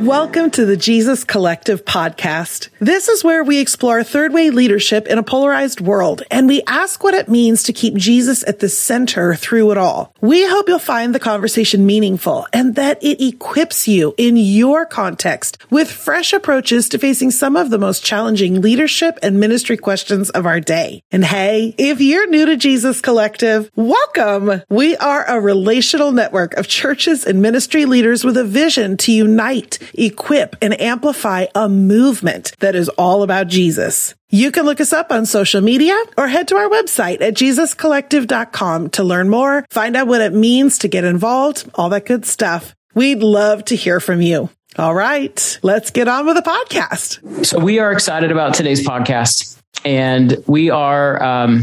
Welcome to the Jesus Collective podcast. This is where we explore third way leadership in a polarized world and we ask what it means to keep Jesus at the center through it all. We hope you'll find the conversation meaningful and that it equips you in your context with fresh approaches to facing some of the most challenging leadership and ministry questions of our day. And hey, if you're new to Jesus Collective, welcome. We are a relational network of churches and ministry leaders with a vision to unite equip, and amplify a movement that is all about Jesus. You can look us up on social media or head to our website at jesuscollective.com to learn more, find out what it means to get involved, all that good stuff. We'd love to hear from you. All right, let's get on with the podcast. So we are excited about today's podcast and we are, um,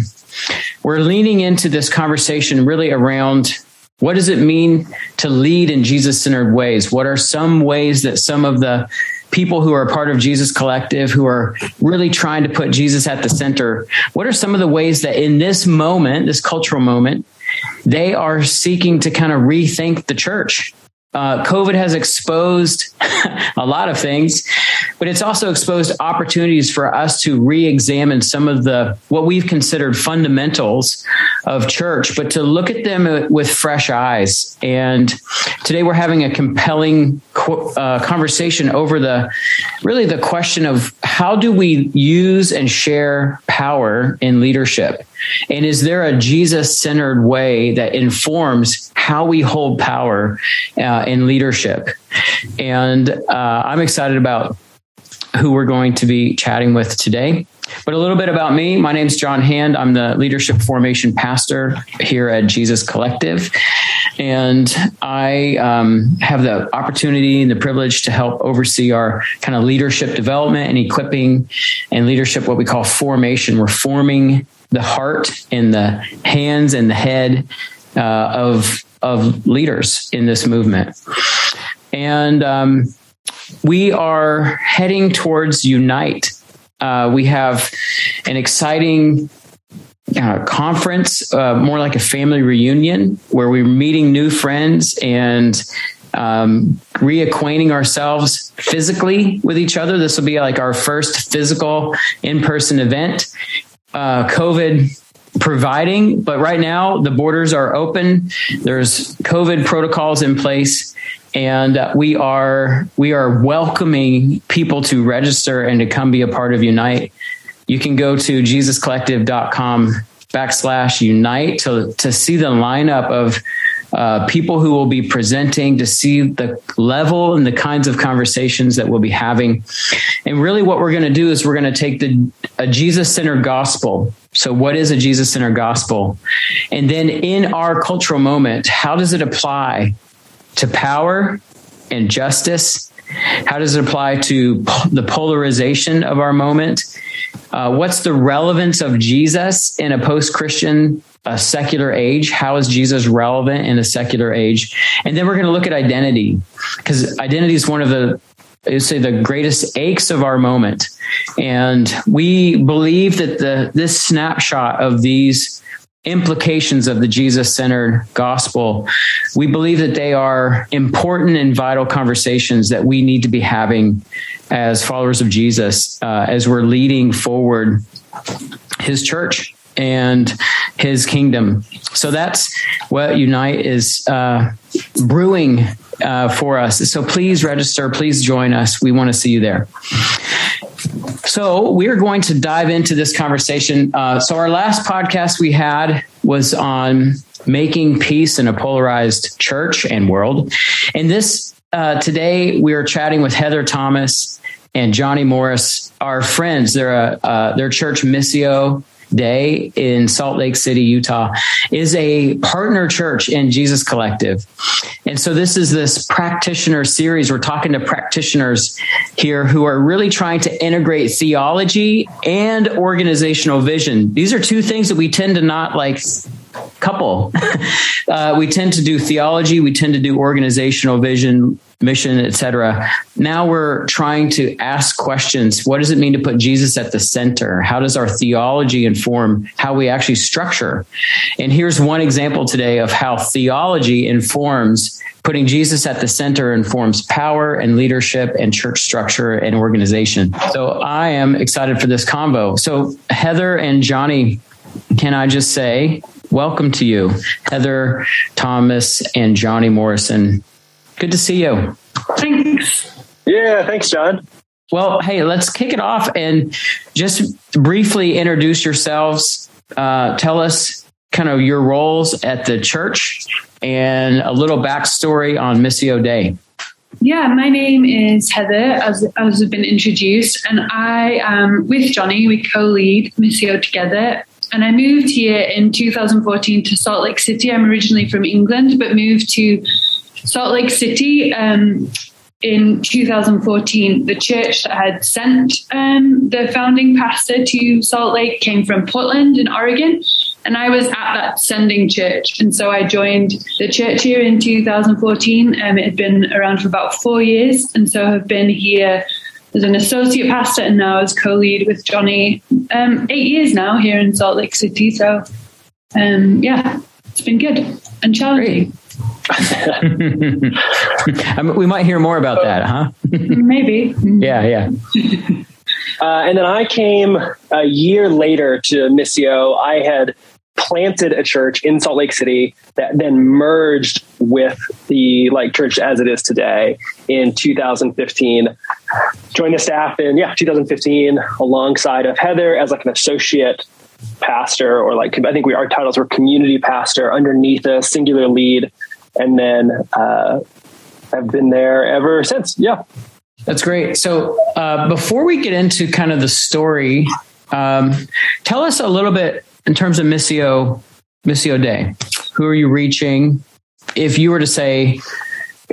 we're leaning into this conversation really around what does it mean to lead in Jesus centered ways? What are some ways that some of the people who are part of Jesus Collective, who are really trying to put Jesus at the center, what are some of the ways that in this moment, this cultural moment, they are seeking to kind of rethink the church? Uh, COVID has exposed a lot of things, but it's also exposed opportunities for us to re-examine some of the what we've considered fundamentals of church, but to look at them with fresh eyes. And today we're having a compelling uh, conversation over the really the question of how do we use and share power in leadership, and is there a Jesus-centered way that informs how we hold power uh, in leadership. And uh, I'm excited about who we're going to be chatting with today. But a little bit about me. My name is John Hand. I'm the leadership formation pastor here at Jesus Collective. And I um, have the opportunity and the privilege to help oversee our kind of leadership development and equipping and leadership, what we call formation. We're forming the heart and the hands and the head uh, of of leaders in this movement. And um, we are heading towards Unite. Uh, we have an exciting uh, conference, uh, more like a family reunion, where we're meeting new friends and um, reacquainting ourselves physically with each other. This will be like our first physical in person event. Uh, COVID providing, but right now the borders are open. There's COVID protocols in place and we are we are welcoming people to register and to come be a part of Unite. You can go to jesuscollective.com backslash unite to, to see the lineup of uh, people who will be presenting to see the level and the kinds of conversations that we'll be having. And really, what we're going to do is we're going to take the a Jesus centered gospel. So, what is a Jesus centered gospel? And then, in our cultural moment, how does it apply to power and justice? How does it apply to the polarization of our moment? Uh, what's the relevance of Jesus in a post Christian a secular age. How is Jesus relevant in a secular age? And then we're going to look at identity because identity is one of the I say the greatest aches of our moment. And we believe that the this snapshot of these implications of the Jesus centered gospel, we believe that they are important and vital conversations that we need to be having as followers of Jesus uh, as we're leading forward his church and his kingdom. So that's what Unite is uh, brewing uh, for us. So please register, please join us. We want to see you there. So we are going to dive into this conversation. Uh, so our last podcast we had was on making peace in a polarized church and world. And this uh, today we are chatting with Heather Thomas and Johnny Morris, our friends. They're a uh, their church Missio Dei in Salt Lake City, Utah, is a partner church in Jesus Collective. And so this is this practitioner series. We're talking to practitioners here who are really trying to integrate theology and organizational vision. These are two things that we tend to not like couple. uh, we tend to do theology, we tend to do organizational vision, mission, etc. Now we're trying to ask questions. What does it mean to put Jesus at the center? How does our theology inform how we actually structure? And here's one example today of how theology informs Putting Jesus at the center informs power and leadership and church structure and organization. So I am excited for this combo. So Heather and Johnny, can I just say, welcome to you, Heather Thomas and Johnny Morrison. Good to see you. Thanks. Yeah, thanks, John. Well, hey, let's kick it off and just briefly introduce yourselves. Uh, tell us kind of your roles at the church and a little backstory on Missio Dei. Yeah, my name is Heather, as, as has been introduced, and I am with Johnny. We co lead Missio together. And I moved here in 2014 to Salt Lake City. I'm originally from England, but moved to Salt Lake City um, in 2014. The church that had sent um, the founding pastor to Salt Lake came from Portland in Oregon and I was at that sending church. And so I joined the church here in 2014. Um, it had been around for about four years. And so I've been here as an associate pastor and now as co lead with Johnny um, eight years now here in Salt Lake City. So, um, yeah, it's been good and challenging. I mean, we might hear more about that, huh? Maybe. yeah, yeah. Uh, and then I came a year later to Missio. I had planted a church in Salt Lake City that then merged with the like church as it is today in 2015. Joined the staff in yeah 2015 alongside of Heather as like an associate pastor or like I think we our titles were community pastor underneath a singular lead, and then uh, I've been there ever since. Yeah. That's great. So uh, before we get into kind of the story, um, tell us a little bit in terms of Missio, Missio Dei. Who are you reaching? If you were to say,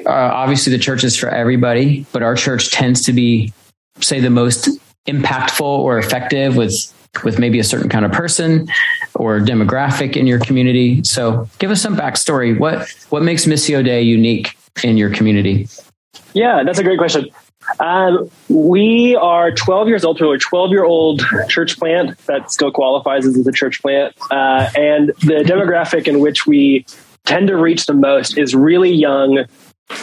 uh, obviously the church is for everybody, but our church tends to be, say, the most impactful or effective with with maybe a certain kind of person or demographic in your community. So, give us some backstory. What what makes Missio Dei unique in your community? Yeah, that's a great question. Um, we are 12 years old, we're a 12 year old church plant that still qualifies as a church plant. Uh, and the demographic in which we tend to reach the most is really young,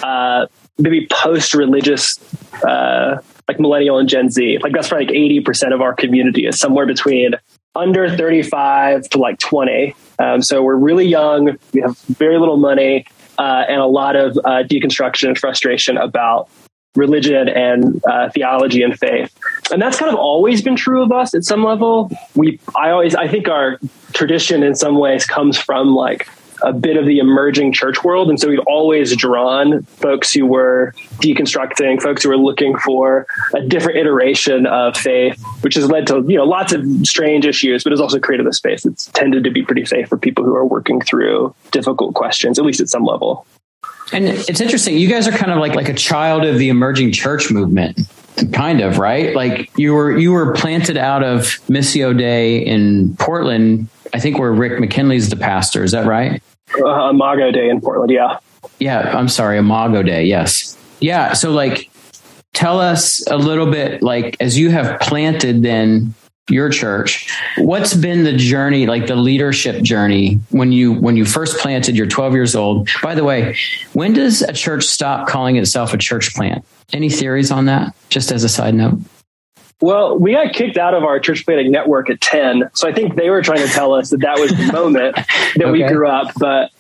uh, maybe post religious, uh, like millennial and Gen Z. Like that's probably like 80% of our community is somewhere between under 35 to like 20. Um, so we're really young, we have very little money. Uh, and a lot of uh, deconstruction and frustration about religion and uh, theology and faith. And that's kind of always been true of us at some level. We, I always, I think our tradition in some ways comes from like a bit of the emerging church world. And so we've always drawn folks who were deconstructing, folks who were looking for a different iteration of faith, which has led to, you know, lots of strange issues, but has also created a space that's tended to be pretty safe for people who are working through difficult questions, at least at some level. And it's interesting. You guys are kind of like like a child of the emerging church movement, kind of right. Like you were you were planted out of Missio Dei in Portland. I think where Rick McKinley's the pastor. Is that right? Uh, Imago Dei in Portland. Yeah. Yeah. I'm sorry. Imago Dei. Yes. Yeah. So like, tell us a little bit like as you have planted then your church what's been the journey like the leadership journey when you when you first planted you're 12 years old by the way when does a church stop calling itself a church plant any theories on that just as a side note well, we got kicked out of our church planting network at 10. So I think they were trying to tell us that that was the moment that okay. we grew up. But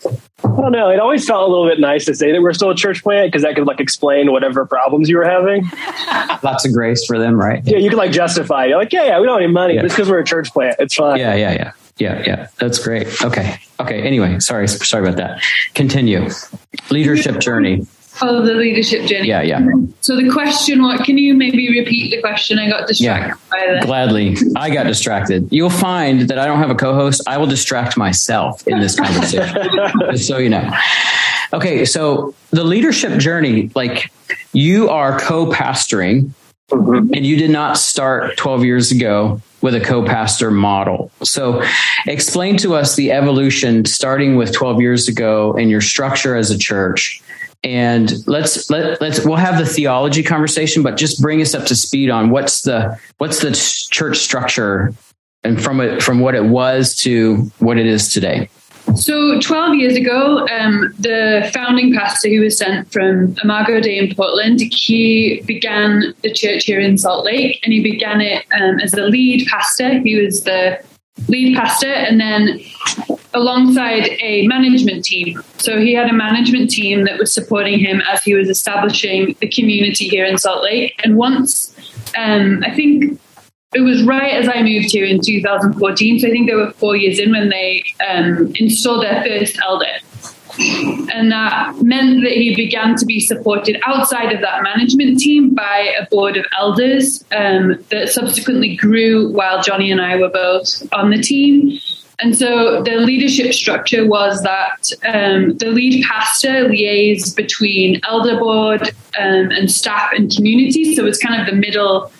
I don't know. It always felt a little bit nice to say that we're still a church plant because that could like explain whatever problems you were having. Lots of grace for them, right? Yeah, you could like justify. You're like, yeah, yeah, we don't have any money. Yeah. Just because we're a church plant. It's fine. Yeah, yeah, yeah. Yeah, yeah. That's great. Okay. Okay. Anyway, sorry. Sorry about that. Continue. Leadership journey. Oh, the leadership journey. Yeah, yeah. So the question, what can you maybe repeat the question? I got distracted yeah, by that. Gladly. I got distracted. You'll find that I don't have a co-host. I will distract myself in this conversation. just so you know. Okay, so the leadership journey, like you are co-pastoring mm-hmm. and you did not start 12 years ago with a co-pastor model. So explain to us the evolution starting with 12 years ago and your structure as a church and let's let let's we'll have the theology conversation but just bring us up to speed on what's the what's the church structure and from it from what it was to what it is today So, 12 years ago, um, the founding pastor who was sent from Imago Dei in Portland, he began the church here in Salt Lake and he began it um, as the lead pastor. He was the lead pastor and then alongside a management team. So he had a management team that was supporting him as he was establishing the community here in Salt Lake. And once, um, I think it was right as I moved here in 2014. So I think they were four years in when they um, installed their first elder. And that meant that he began to be supported outside of that management team by a board of elders um, that subsequently grew while Johnny and I were both on the team. And so the leadership structure was that um, the lead pastor liaised between elder board um, and staff and community. So it's kind of the middle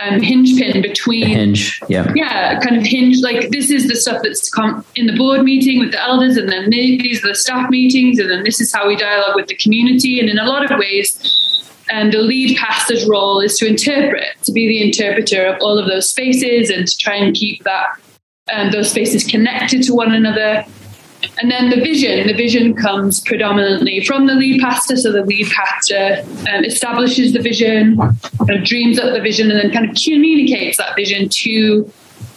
um, hinge pin between hinge, yeah, yeah, kind of hinge. Like this is the stuff that's come in the board meeting with the elders, and then these are the staff meetings, and then this is how we dialogue with the community. And in a lot of ways, um, the lead pastor's role is to interpret, to be the interpreter of all of those spaces, and to try and keep that um, those spaces connected to one another. And then the vision, the vision comes predominantly from the lead pastor. So the lead pastor um, establishes the vision, kind of dreams up the vision, and then kind of communicates that vision to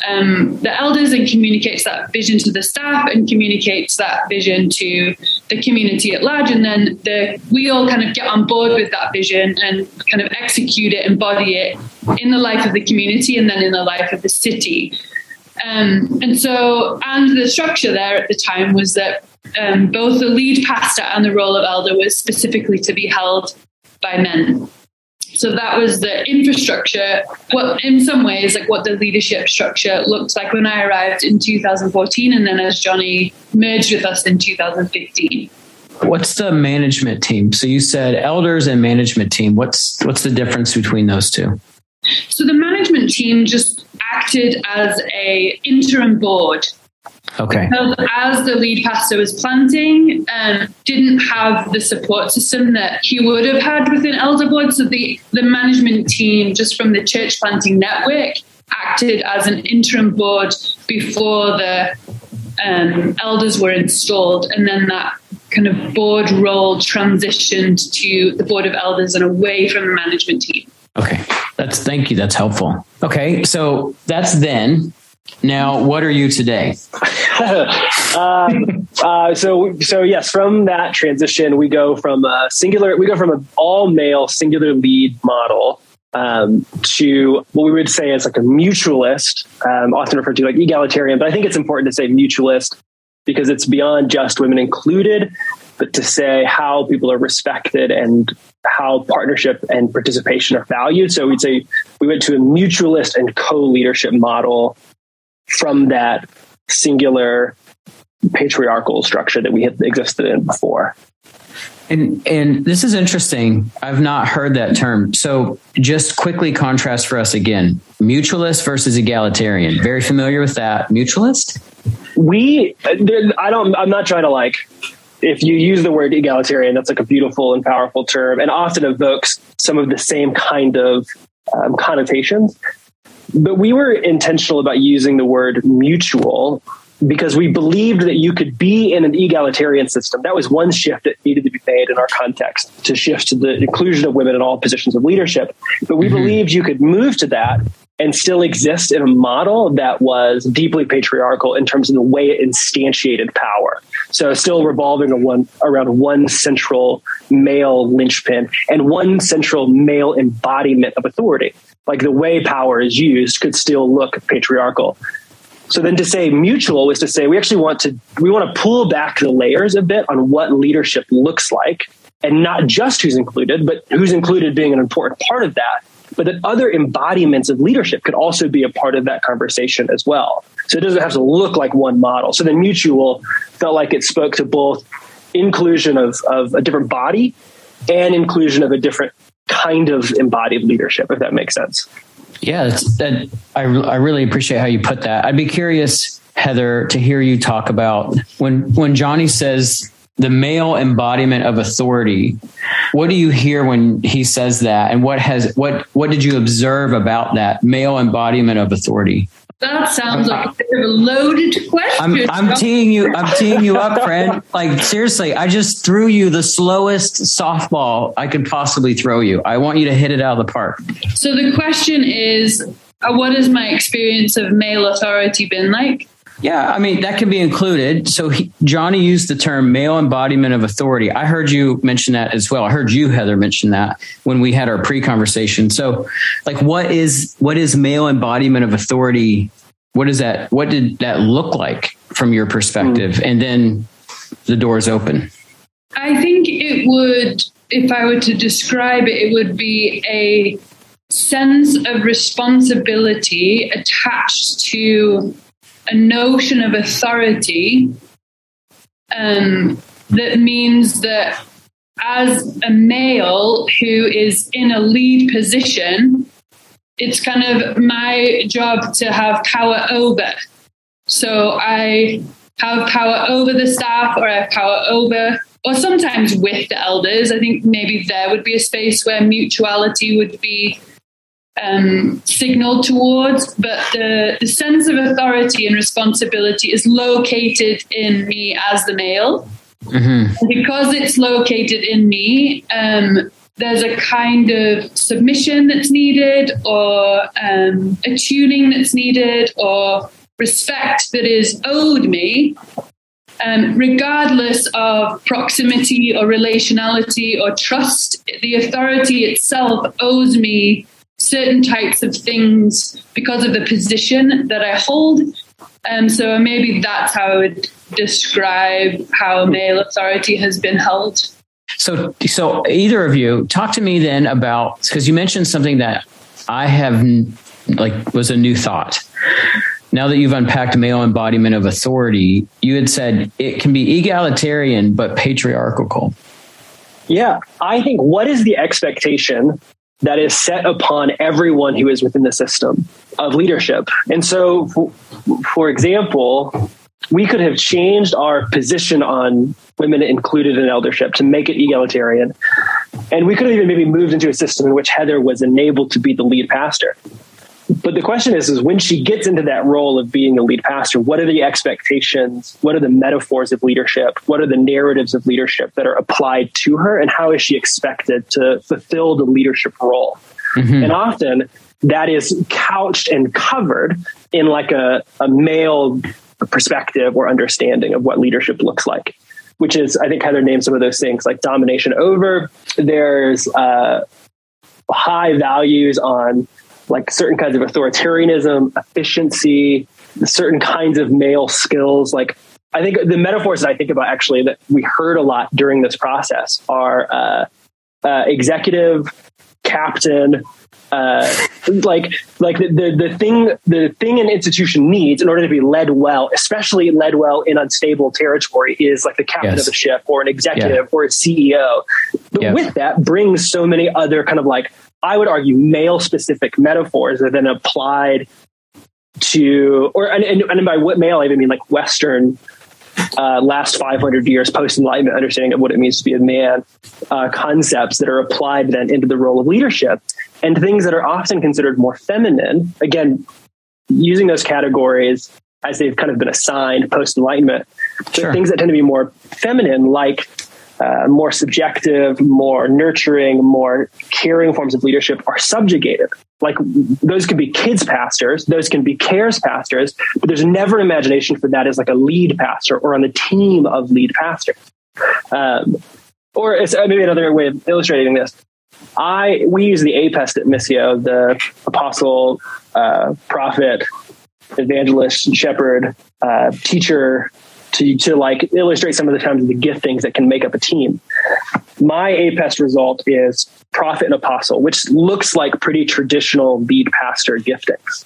um, the elders and communicates that vision to the staff and communicates that vision to the community at large. And then the, we all kind of get on board with that vision and kind of execute it, embody it in the life of the community and then in the life of the city. Um, and so, and the structure there at the time was that um, both the lead pastor and the role of elder was specifically to be held by men. So that was the infrastructure. What, in some ways, like what the leadership structure looked like when I arrived in 2014, and then as Johnny merged with us in 2015. What's the management team? So you said elders and management team. What's what's the difference between those two? So the management team just acted as a interim board. Okay. Because as the lead pastor was planting, um, didn't have the support system that he would have had within elder board. So the the management team, just from the church planting network, acted as an interim board before the um, elders were installed, and then that kind of board role transitioned to the board of elders and away from the management team. Okay. That's thank you. That's helpful. Okay. So that's then. Now, what are you today? um, uh, so, so yes, from that transition, we go from a singular, we go from an all male singular lead model um, to what we would say is like a mutualist, um, often referred to like egalitarian, but I think it's important to say mutualist because it's beyond just women included, but to say how people are respected and how partnership and participation are valued. So we'd say we went to a mutualist and co-leadership model from that singular patriarchal structure that we had existed in before. And and this is interesting. I've not heard that term. So just quickly contrast for us again. Mutualist versus egalitarian. Very familiar with that. Mutualist? We uh, I don't I'm not trying to like if you use the word egalitarian, that's like a beautiful and powerful term and often evokes some of the same kind of um, connotations. But we were intentional about using the word mutual because we believed that you could be in an egalitarian system. That was one shift that needed to be made in our context to shift to the inclusion of women in all positions of leadership. But we mm-hmm. believed you could move to that and still exist in a model that was deeply patriarchal in terms of the way it instantiated power. So still revolving one, around one central male linchpin and one central male embodiment of authority. Like the way power is used could still look patriarchal. So then to say mutual is to say we actually want to we want to pull back the layers a bit on what leadership looks like and not just who's included, but who's included being an important part of that but that other embodiments of leadership could also be a part of that conversation as well. So it doesn't have to look like one model. So the mutual felt like it spoke to both inclusion of, of a different body and inclusion of a different kind of embodied leadership, if that makes sense. Yeah, that, I, I really appreciate how you put that. I'd be curious, Heather, to hear you talk about when when Johnny says the male embodiment of authority. What do you hear when he says that? And what has what what did you observe about that male embodiment of authority? That sounds like a a loaded question. I'm, I'm teeing you. I'm teeing you up, friend. Like seriously, I just threw you the slowest softball I could possibly throw you. I want you to hit it out of the park. So the question is, uh, what has my experience of male authority been like? Yeah, I mean that can be included. So he, Johnny used the term male embodiment of authority. I heard you mention that as well. I heard you, Heather, mention that when we had our pre-conversation. So, like, what is what is male embodiment of authority? What is that? What did that look like from your perspective? Mm. And then the doors open. I think it would, if I were to describe it, it would be a sense of responsibility attached to a notion of authority um, that means that as a male who is in a lead position, it's kind of my job to have power over. So I have power over the staff or I have power over, or sometimes with the elders. I think maybe there would be a space where mutuality would be um, signaled towards, but the, the sense of authority and responsibility is located in me as the male. Mm-hmm. because it's located in me, um, there's a kind of submission that's needed, or um, a tuning that's needed, or respect that is owed me, um, regardless of proximity or relationality or trust. The authority itself owes me certain types of things because of the position that I hold. And um, so maybe that's how I would describe how male authority has been held. So, so either of you talk to me then about because you mentioned something that I have like was a new thought. Now that you've unpacked male embodiment of authority, you had said it can be egalitarian but patriarchal. Yeah, I think what is the expectation that is set upon everyone who is within the system of leadership. And so, for example, we could have changed our position on women included in eldership to make it egalitarian. And we could have even maybe moved into a system in which Heather was enabled to be the lead pastor. But the question is, is when she gets into that role of being a lead pastor, what are the expectations? What are the metaphors of leadership? What are the narratives of leadership that are applied to her? And how is she expected to fulfill the leadership role? Mm-hmm. And often that is couched and covered in like a, a male perspective or understanding of what leadership looks like, which is, I think Heather named some of those things like domination over. There's uh, high values on like certain kinds of authoritarianism, efficiency, certain kinds of male skills. Like I think the metaphors that I think about actually that we heard a lot during this process are uh, uh, executive, captain, uh, like like the, the, the thing the thing an institution needs in order to be led well, especially led well in unstable territory, is like the captain yes. of a ship or an executive yeah. or a CEO. But yeah. with that brings so many other kind of like I would argue, male specific metaphors are then applied to, or and, and, and by what male I even mean like Western uh, last 500 years post enlightenment understanding of what it means to be a man uh, concepts that are applied then into the role of leadership and things that are often considered more feminine again using those categories as they've kind of been assigned post enlightenment sure. things that tend to be more feminine like uh, more subjective, more nurturing, more caring forms of leadership are subjugated. Like those could be kids pastors, those can be cares pastors, but there's never an imagination for that as like a lead pastor or on the team of lead pastors. Um, or uh, maybe another way of illustrating this. I we use the APEST at Missio, the apostle, uh, prophet, evangelist, shepherd, uh, teacher, to, to like illustrate some of the times of the giftings that can make up a team. My APEST result is prophet and apostle, which looks like pretty traditional lead pastor giftings.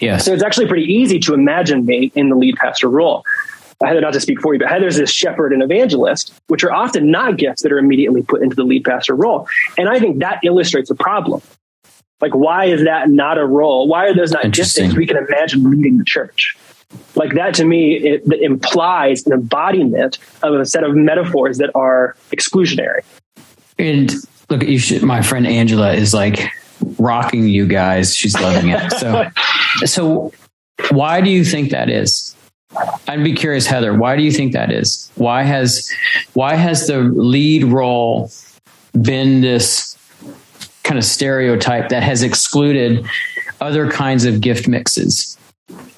Yes. So it's actually pretty easy to imagine me in the lead pastor role. Heather, not to speak for you, but Heather's this shepherd and evangelist, which are often not gifts that are immediately put into the lead pastor role. And I think that illustrates a problem. Like, why is that not a role? Why are those not giftings we can imagine leading the church? Like that to me it, it implies an embodiment of a set of metaphors that are exclusionary and look you should my friend angela is like rocking you guys she's loving it so so Why do you think that is? I'd be curious, Heather. Why do you think that is? Why has why has the lead role been this kind of stereotype that has excluded other kinds of gift mixes?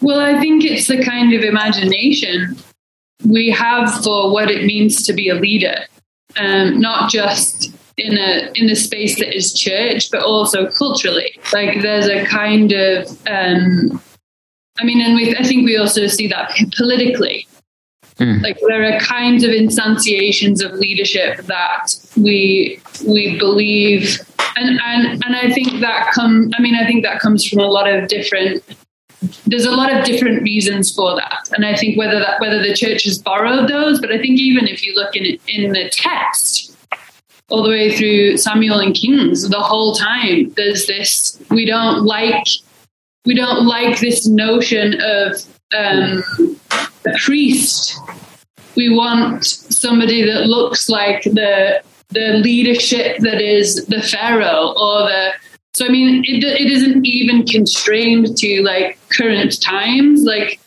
Well, I think it's the kind of imagination we have for what it means to be a leader, um, not just in a in the space that is church, but also culturally. Like there's a kind of, um, I mean, and we, I think we also see that politically. Mm. Like there are kinds of instantiations of leadership that we we believe, and and and I think that come. I mean, I think that comes from a lot of different there's a lot of different reasons for that. And i think whether that whether the church has borrowed those but i think even if you look in in the text all the way through samuel and kings the whole time there's this we don't like we don't like this notion of um, a priest. We want somebody that looks like the the leadership that is the pharaoh or the so, I mean, it, it isn't even constrained to like current times. Like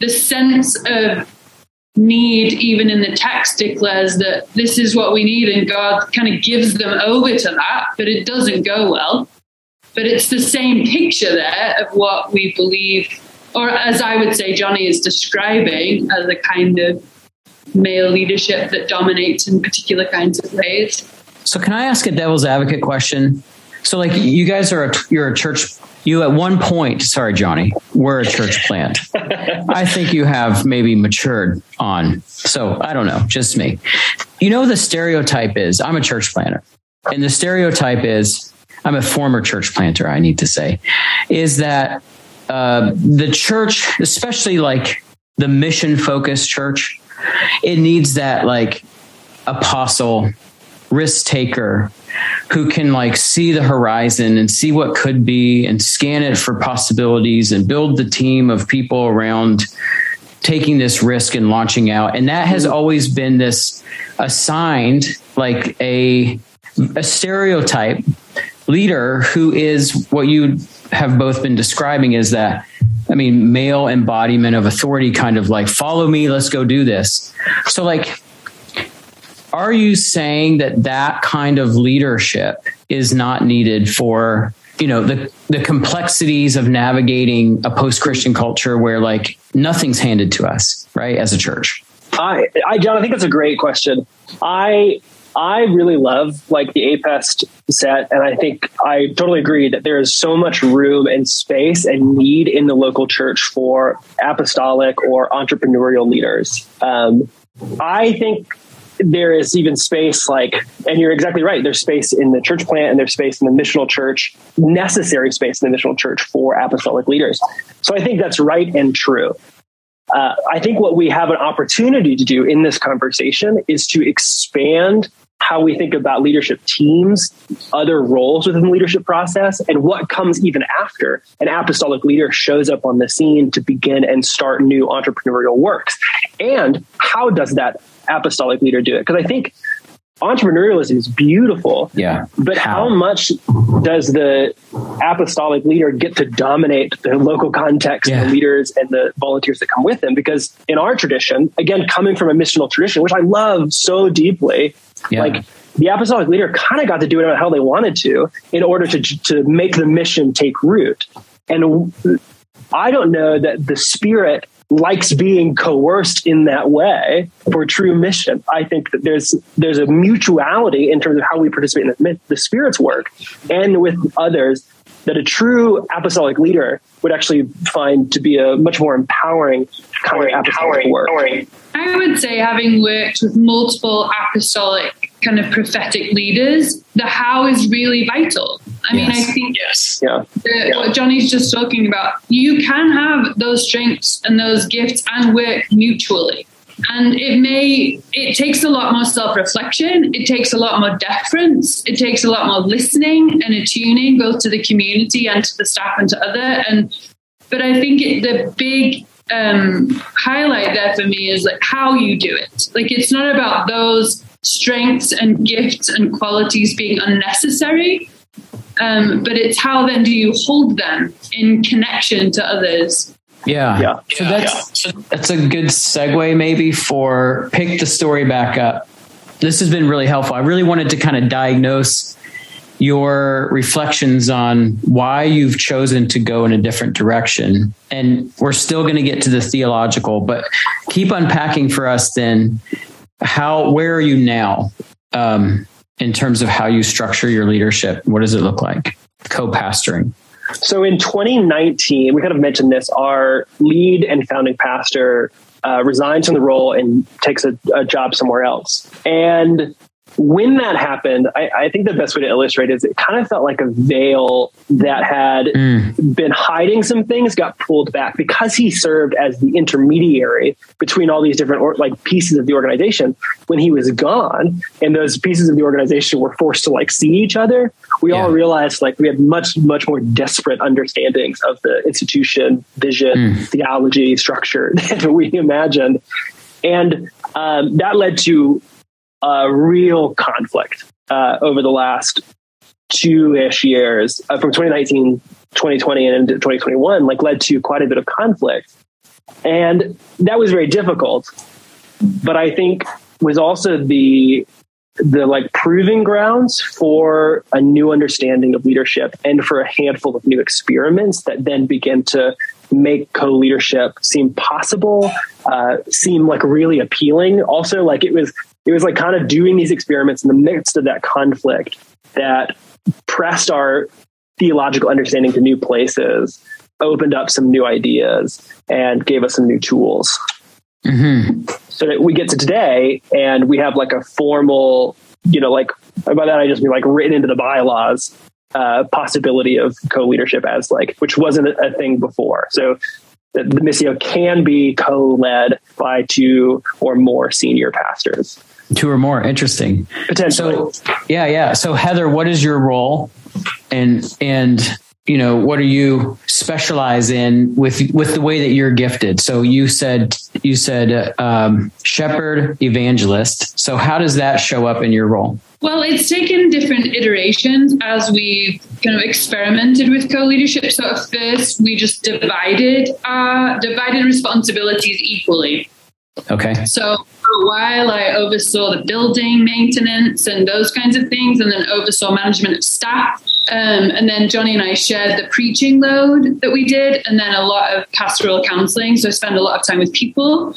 the sense of need, even in the text, declares that this is what we need, and God kind of gives them over to that, but it doesn't go well. But it's the same picture there of what we believe, or as I would say, Johnny is describing as a kind of male leadership that dominates in particular kinds of ways. So, can I ask a devil's advocate question? So like you guys are a, you're a church. You at one point, sorry, Johnny, we're a church plant. I think you have maybe matured on. So I don't know, just me. You know, the stereotype is I'm a church planter, and the stereotype is I'm a former church planter. I need to say, is that uh, the church, especially like the mission focused church, it needs that like apostle, risk taker, who can like see the horizon and see what could be and scan it for possibilities and build the team of people around taking this risk and launching out and that has mm-hmm. always been this assigned like a a stereotype leader who is what you have both been describing is that I mean, male embodiment of authority, kind of like, follow me, let's go do this. So, like, are you saying that that kind of leadership is not needed for you know the the complexities of navigating a post-christian culture where like nothing's handed to us right as a church? I i john i think that's a great question. I i really love like the apest set and i think i totally agree that there is so much room and space and need in the local church for apostolic or entrepreneurial leaders. Um, i think there is even space like and you're exactly right there's space in the church plant and there's space in the missional church necessary space in the missional church for apostolic leaders so i think that's right and true uh, i think what we have an opportunity to do in this conversation is to expand how we think about leadership teams, other roles within the leadership process, and what comes even after an apostolic leader shows up on the scene to begin and start new entrepreneurial works. And how does that apostolic leader do it? Because I think entrepreneurialism is beautiful. Yeah. But how? how? much does the apostolic leader get to dominate the local context, yeah. the leaders and the volunteers that come with them? Because in our tradition, again, coming from a missional tradition, which I love so deeply, yeah. like the apostolic leader kind of got to do it how they wanted to in order to to make the mission take root. And I don't know that the spirit likes being coerced in that way for true mission. I think that there's there's a mutuality in terms of how we participate in the, the Spirit's work and with others that a true apostolic leader would actually find to be a much more empowering kind of apostolic work. I would say, having worked with multiple apostolic kind of prophetic leaders, the how is really vital. I mean, I think yes, yeah. The, yeah. what Johnny's just talking about, you can have those strengths and those gifts and work mutually. And it may, it takes a lot more self reflection. It takes a lot more deference. It takes a lot more listening and attuning, both to the community and to the staff and to other. And, but I think it, the big um, highlight there for me is like how you do it. Like it's not about those strengths and gifts and qualities being unnecessary, um, but it's how then do you hold them in connection to others Yeah. Yeah. So that's that's a good segue maybe for pick the story back up. This has been really helpful. I really wanted to kind of diagnose your reflections on why you've chosen to go in a different direction. And we're still going to get to the theological, but keep unpacking for us then how where are you now um, in terms of how you structure your leadership? What does it look like? Co-pastoring. So in 2019, we kind of mentioned this. Our lead and founding pastor uh, resigns from the role and takes a, a job somewhere else. And when that happened, I, I, think the best way to illustrate is it kind of felt like a veil that had mm. been hiding some things got pulled back because he served as the intermediary between all these different or, like pieces of the organization. When he was gone, and those pieces of the organization were forced to like see each other, we yeah. all realized like we had much much more desperate understandings of the institution, vision, mm. theology, structure than we imagined, and um, that led to a real conflict uh, over the last two ish years uh, from 2019, 2020, and into 2021, like led to quite a bit of conflict. And that was very difficult. But I think was also the the like proving grounds for a new understanding of leadership and for a handful of new experiments that then begin to make co-leadership seem possible uh, seem like really appealing also like it was it was like kind of doing these experiments in the midst of that conflict that pressed our theological understanding to new places, opened up some new ideas, and gave us some new tools. Mm-hmm. So that we get to today and we have like a formal, you know, like by that I just mean like written into the bylaws uh, possibility of co-leadership as like, which wasn't a, a thing before. So the, the Missio can be co-led by two or more senior pastors. Two or more. Interesting. Potentially. So, yeah, yeah. So Heather, what is your role? And and you know, what do you specialize in with with the way that you're gifted? So you said you said um, shepherd evangelist. So how does that show up in your role? Well, it's taken different iterations as we kind of experimented with co-leadership. So at first, we just divided uh, divided responsibilities equally. Okay. So for a while, I oversaw the building maintenance and those kinds of things, and then oversaw management of staff. Um, and then Johnny and I shared the preaching load that we did, and then a lot of pastoral counseling. So I spend a lot of time with people.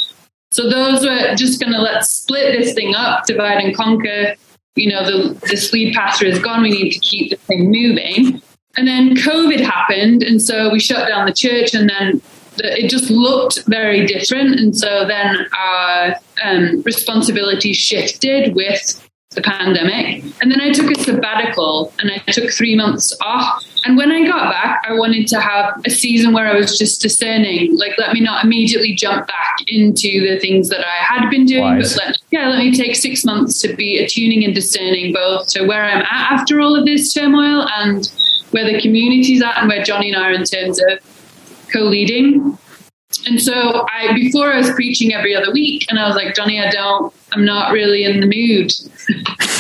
So those were just going to let's split this thing up, divide and conquer. You know, the this lead pastor is gone. We need to keep the thing moving. And then COVID happened, and so we shut down the church, and then it just looked very different. And so then our um, responsibility shifted with the pandemic. And then I took a sabbatical and I took three months off. And when I got back, I wanted to have a season where I was just discerning. Like, let me not immediately jump back into the things that I had been doing, Wise. but let, yeah, let me take six months to be attuning and discerning both to where I'm at after all of this turmoil and where the community's at and where Johnny and I are in terms of co-leading. And so I before I was preaching every other week and I was like, Johnny, I don't I'm not really in the mood.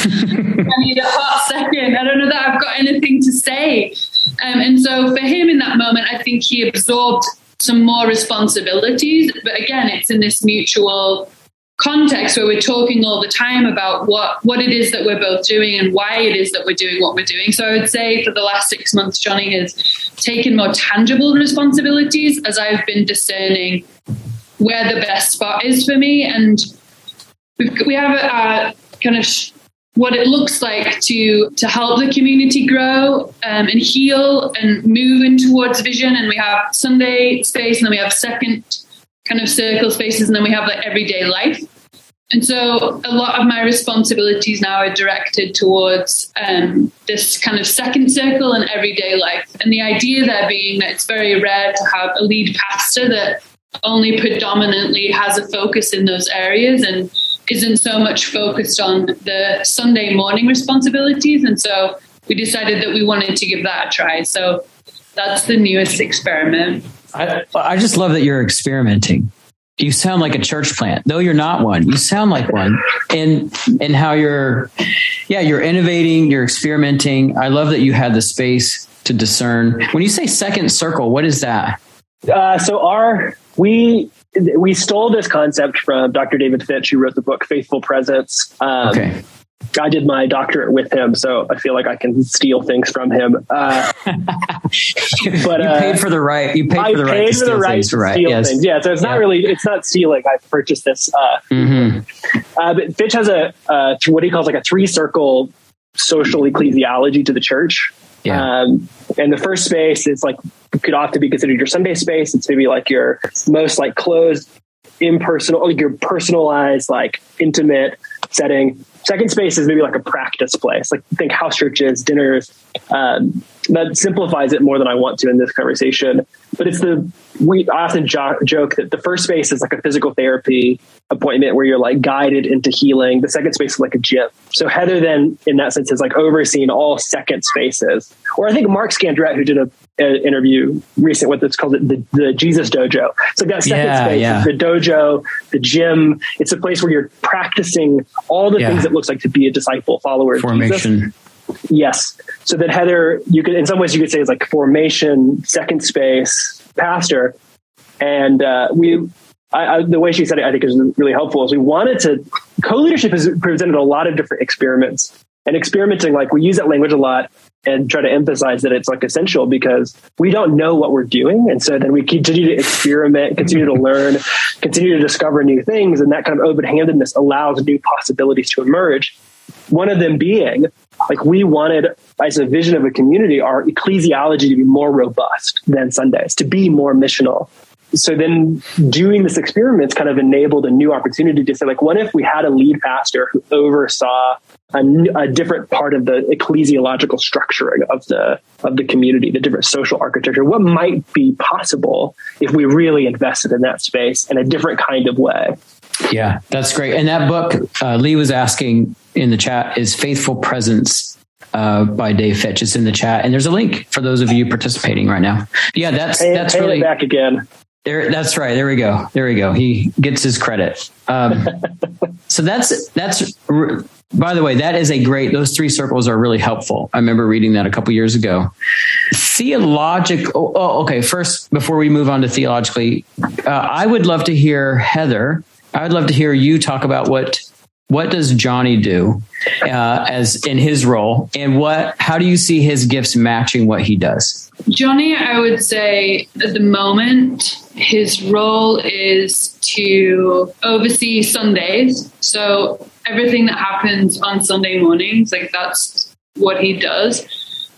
I need a hot second. I don't know that I've got anything to say. Um, and so for him in that moment, I think he absorbed some more responsibilities. But again, it's in this mutual context where we're talking all the time about what what it is that we're both doing and why it is that we're doing what we're doing. So I would say for the last six months, Johnny has taken more tangible responsibilities as I've been discerning where the best spot is for me, and we have a, a kind of what it looks like to to help the community grow um, and heal and move in towards vision. And we have Sunday space, and then we have second kind of circle spaces, and then we have like everyday life. And so a lot of my responsibilities now are directed towards um, this kind of second circle and everyday life. And the idea there being that it's very rare to have a lead pastor that only predominantly has a focus in those areas and isn't so much focused on the Sunday morning responsibilities. And so we decided that we wanted to give that a try. So that's the newest experiment. I, I just love that you're experimenting. You sound like a church plant, though you're not one. You sound like one, and and how you're, yeah, you're innovating, you're experimenting. I love that you had the space to discern. When you say second circle, what is that? Uh, so our we we stole this concept from Dr. David Fitch, who wrote the book Faithful Presence. Um, okay. I did my doctorate with him, so I feel like I can steal things from him. Uh, but you uh, paid for the right. You paid I for the right to steal, right things, to right? steal yes. things. Yeah, so it's yeah. not really. It's not stealing. I purchased this. Uh, mm-hmm. Uh, but Fitch has a what he calls like a three circle social ecclesiology to the church. Yeah. Um, and the first space is like could often be considered your Sunday space. It's maybe like your most like closed, impersonal, like your personalized, like intimate setting. Second space is maybe like a practice place, like think house churches, dinners. Um, that simplifies it more than I want to in this conversation. But it's the we often jo- joke that the first space is like a physical therapy appointment where you're like guided into healing. The second space is like a gym. So Heather then, in that sense, is like overseeing all second spaces. Or I think Mark Scandrette, who did a interview recent with it's called the, the Jesus Dojo. So that second yeah, space yeah. the dojo, the gym. It's a place where you're practicing all the yeah. things it looks like to be a disciple, follower Formation. Jesus. Yes. So that Heather, you could, in some ways, you could say is like formation, second space, pastor. And uh, we, I, I, the way she said it, I think is really helpful. Is we wanted to co-leadership has presented a lot of different experiments and experimenting. Like we use that language a lot and try to emphasize that it's like essential because we don't know what we're doing, and so then we continue to experiment, continue to learn, continue to discover new things, and that kind of open-handedness allows new possibilities to emerge. One of them being like we wanted as a vision of a community our ecclesiology to be more robust than sundays to be more missional so then doing this experiment kind of enabled a new opportunity to say like what if we had a lead pastor who oversaw a, a, different part of the ecclesiological structuring of the of the community the different social architecture what might be possible if we really invested in that space in a different kind of way yeah that's great and that book uh, lee was asking in the chat is faithful presence uh, by Dave Fitch. It's in the chat, and there's a link for those of you participating right now. Yeah, that's that's really back again. There, that's right. There we go. There we go. He gets his credit. Um, so that's that's. By the way, that is a great. Those three circles are really helpful. I remember reading that a couple years ago. Theological. Oh, okay. First, before we move on to theologically, uh, I would love to hear Heather. I would love to hear you talk about what what does Johnny do uh, as in his role, and what? How do you see his gifts matching what he does? Johnny, I would say at the moment, his role is to oversee Sundays. So everything that happens on Sunday mornings, like that's what he does.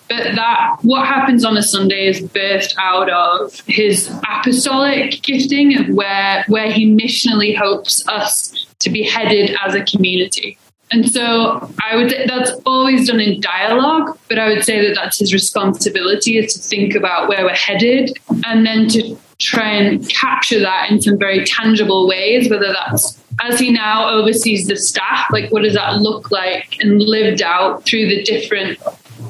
But that what happens on a Sunday is birthed out of his apostolic gifting of where where he missionally hopes us to be headed as a community. And so I would that's always done in dialogue, but I would say that that's his responsibility is to think about where we're headed and then to try and capture that in some very tangible ways, whether that's as he now oversees the staff, like what does that look like and lived out through the different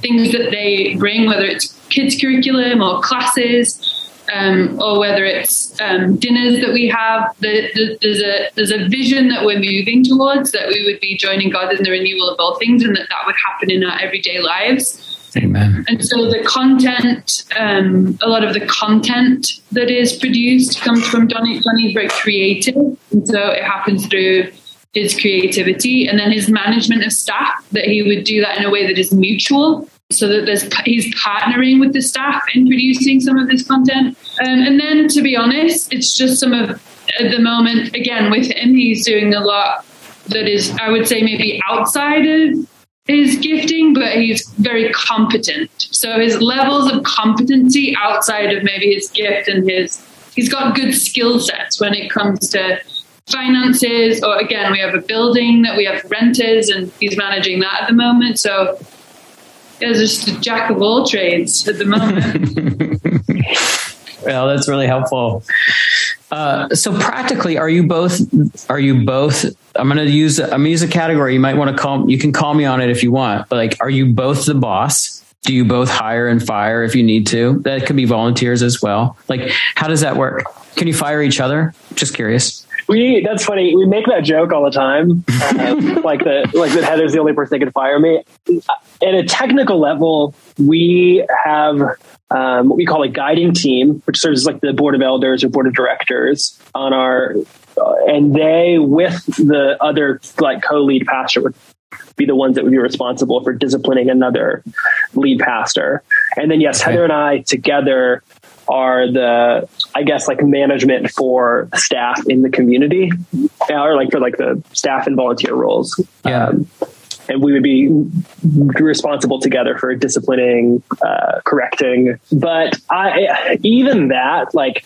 things that they bring, whether it's kids curriculum or classes, um, or whether it's um, dinners that we have. The, the, there's a there's a vision that we're moving towards that we would be joining God in the renewal of all things, and that that would happen in our everyday lives. Amen. And so the content, um, a lot of the content that is produced comes from Johnny. Johnny's very creative, and so it happens through his creativity and then his management of staff. That he would do that in a way that is mutual, so that there's he's partnering with the staff in producing some of this content. Um, and then, to be honest, it's just some of at the moment again with him, he's doing a lot that is, I would say, maybe outside of his gifting, but he's very competent. So his levels of competency outside of maybe his gift and his he's got good skill sets when it comes to finances or again we have a building that we have renters and he's managing that at the moment so he's just a jack of all trades at the moment well that's really helpful uh, so practically, are you both? Are you both? I'm going to use. I'm going to use a category. You might want to call. You can call me on it if you want. But like, are you both the boss? Do you both hire and fire if you need to? That could be volunteers as well. Like, how does that work? Can you fire each other? Just curious. We that's funny. We make that joke all the time, uh, like the like that Heather's the only person that can fire me. At a technical level, we have um, what we call a guiding team, which serves as like the board of elders or board of directors on our, uh, and they with the other like co-lead pastor would be the ones that would be responsible for disciplining another lead pastor. And then yes. Heather and I together are the I guess like management for staff in the community, or like for like the staff and volunteer roles. Yeah. Um, and we would be responsible together for disciplining, uh, correcting. But I, even that, like,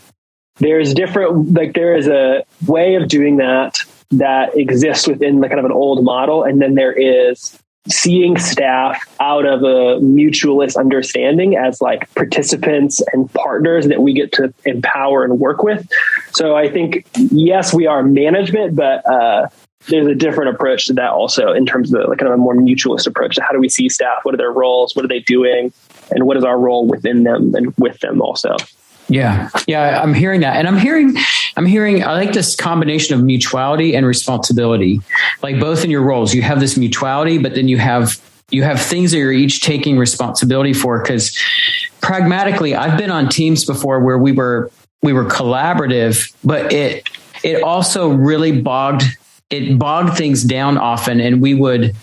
there's different, like, there is a way of doing that that exists within the kind of an old model, and then there is seeing staff out of a mutualist understanding as like participants and partners that we get to empower and work with. So I think, yes, we are management, but uh, there's a different approach to that also in terms of like kind of a more mutualist approach to how do we see staff? What are their roles? What are they doing? And what is our role within them and with them also? Yeah. Yeah. I'm hearing that. And I'm hearing, I'm hearing, I like this combination of mutuality and responsibility. Like both in your roles, you have this mutuality, but then you have, you have things that you're each taking responsibility for. Cause pragmatically, I've been on teams before where we were, we were collaborative, but it, it also really bogged, it bogged things down often. And we would,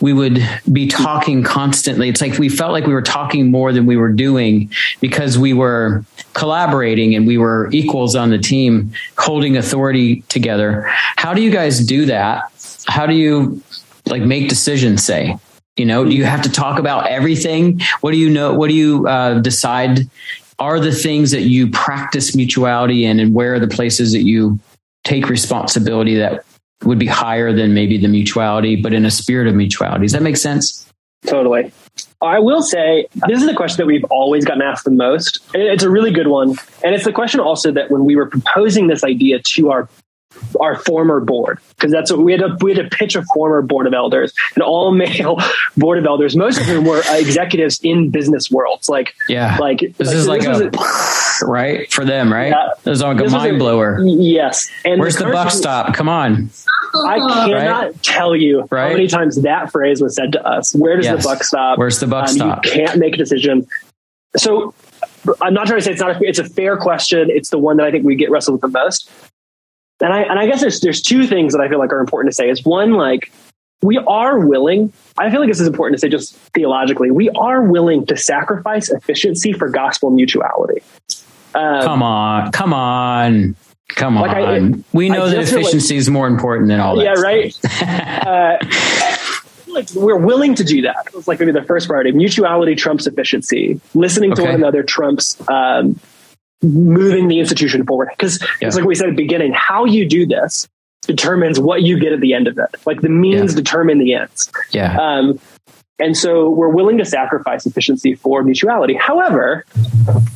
we would be talking constantly. It's like we felt like we were talking more than we were doing because we were collaborating and we were equals on the team, holding authority together. How do you guys do that? How do you like make decisions, say? You know, do you have to talk about everything? What do you know? What do you uh, decide are the things that you practice mutuality in and where are the places that you take responsibility that would be higher than maybe the mutuality, but in a spirit of mutuality. Does that make sense? Totally. I will say this is the question that we've always gotten asked the most. It's a really good one. And it's the question also that when we were proposing this idea to our our former board because that's what we had to we had to pitch a former board of elders an all male board of elders most of whom were uh, executives in business worlds like yeah like this like, is like a, a, right for them right yeah, this is like a mind blower yes and where's the, the buck stop come on I cannot right? tell you right? how many times that phrase was said to us. Where does yes. the buck stop? Where's the buck um, stop? You can't make a decision. So I'm not trying to say it's not. A, it's a fair question. It's the one that I think we get wrestled with the most. And I and I guess there's there's two things that I feel like are important to say. Is one like we are willing. I feel like this is important to say just theologically. We are willing to sacrifice efficiency for gospel mutuality. Um, come on, come on, come on. Like I, we know that efficiency like, is more important than all that. Yeah, right. uh, like we're willing to do that. It's like maybe the first priority. Mutuality trumps efficiency. Listening to one another trumps um, moving the institution forward. Because yeah. it's like we said at the beginning, how you do this determines what you get at the end of it. Like the means yeah. determine the ends. Yeah. Um, and so we're willing to sacrifice efficiency for mutuality. However,